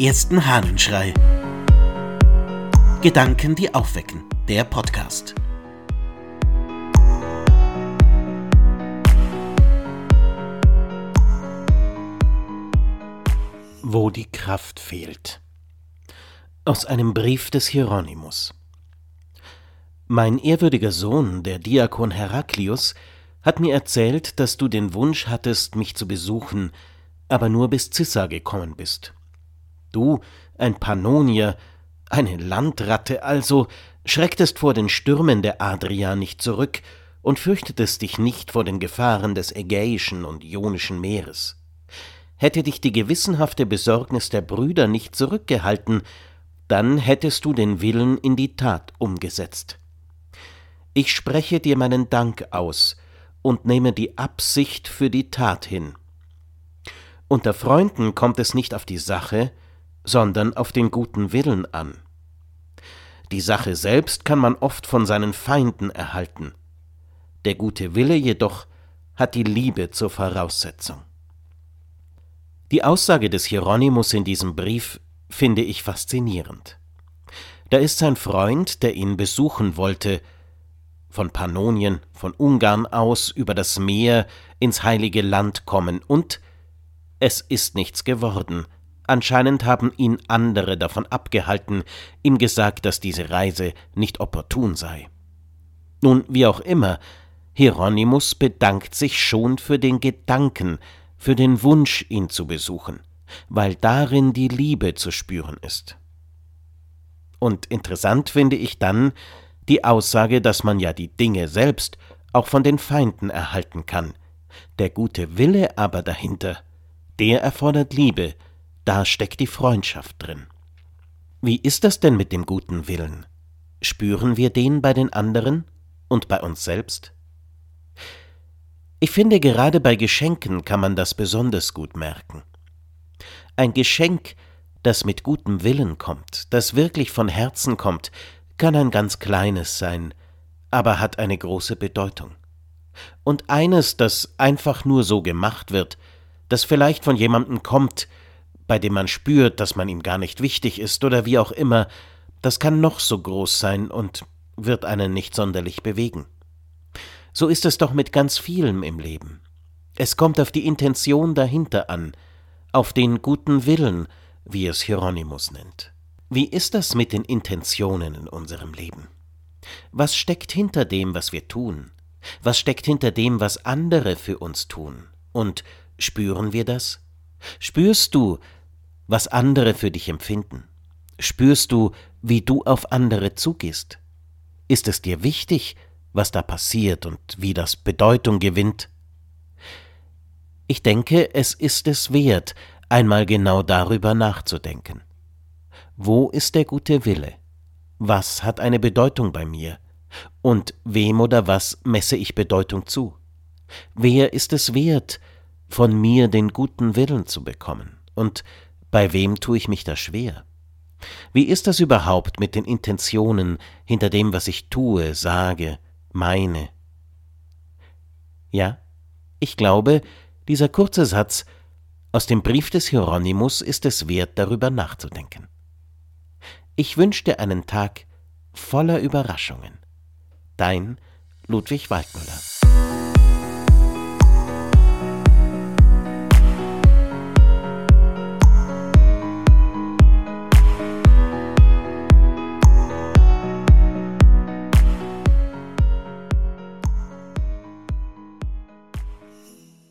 ersten Hahnenschrei. Gedanken, die aufwecken. Der Podcast. Wo die Kraft fehlt. Aus einem Brief des Hieronymus. Mein ehrwürdiger Sohn, der Diakon Heraklius, hat mir erzählt, dass du den Wunsch hattest, mich zu besuchen, aber nur bis Cissa gekommen bist. Du, ein Pannonier, eine Landratte also, schrecktest vor den Stürmen der Adria nicht zurück und fürchtetest dich nicht vor den Gefahren des Ägäischen und Ionischen Meeres. Hätte dich die gewissenhafte Besorgnis der Brüder nicht zurückgehalten, dann hättest du den Willen in die Tat umgesetzt. Ich spreche dir meinen Dank aus und nehme die Absicht für die Tat hin. Unter Freunden kommt es nicht auf die Sache, sondern auf den guten Willen an. Die Sache selbst kann man oft von seinen Feinden erhalten. Der gute Wille jedoch hat die Liebe zur Voraussetzung. Die Aussage des Hieronymus in diesem Brief finde ich faszinierend. Da ist sein Freund, der ihn besuchen wollte, von Pannonien, von Ungarn aus über das Meer ins heilige Land kommen und es ist nichts geworden. Anscheinend haben ihn andere davon abgehalten, ihm gesagt, dass diese Reise nicht opportun sei. Nun, wie auch immer, Hieronymus bedankt sich schon für den Gedanken, für den Wunsch, ihn zu besuchen, weil darin die Liebe zu spüren ist. Und interessant finde ich dann die Aussage, dass man ja die Dinge selbst auch von den Feinden erhalten kann, der gute Wille aber dahinter der erfordert Liebe, da steckt die Freundschaft drin. Wie ist das denn mit dem guten Willen? Spüren wir den bei den anderen und bei uns selbst? Ich finde, gerade bei Geschenken kann man das besonders gut merken. Ein Geschenk, das mit gutem Willen kommt, das wirklich von Herzen kommt, kann ein ganz kleines sein, aber hat eine große Bedeutung. Und eines, das einfach nur so gemacht wird, das vielleicht von jemandem kommt, bei dem man spürt, dass man ihm gar nicht wichtig ist oder wie auch immer, das kann noch so groß sein und wird einen nicht sonderlich bewegen. So ist es doch mit ganz vielem im Leben. Es kommt auf die Intention dahinter an, auf den guten Willen, wie es Hieronymus nennt. Wie ist das mit den Intentionen in unserem Leben? Was steckt hinter dem, was wir tun? Was steckt hinter dem, was andere für uns tun? Und Spüren wir das? Spürst du, was andere für dich empfinden? Spürst du, wie du auf andere zugehst? Ist es dir wichtig, was da passiert und wie das Bedeutung gewinnt? Ich denke, es ist es wert, einmal genau darüber nachzudenken. Wo ist der gute Wille? Was hat eine Bedeutung bei mir? Und wem oder was messe ich Bedeutung zu? Wer ist es wert, von mir den guten Willen zu bekommen? Und bei wem tue ich mich da schwer? Wie ist das überhaupt mit den Intentionen hinter dem, was ich tue, sage, meine? Ja, ich glaube, dieser kurze Satz aus dem Brief des Hieronymus ist es wert, darüber nachzudenken. Ich wünsche dir einen Tag voller Überraschungen. Dein Ludwig Waldmüller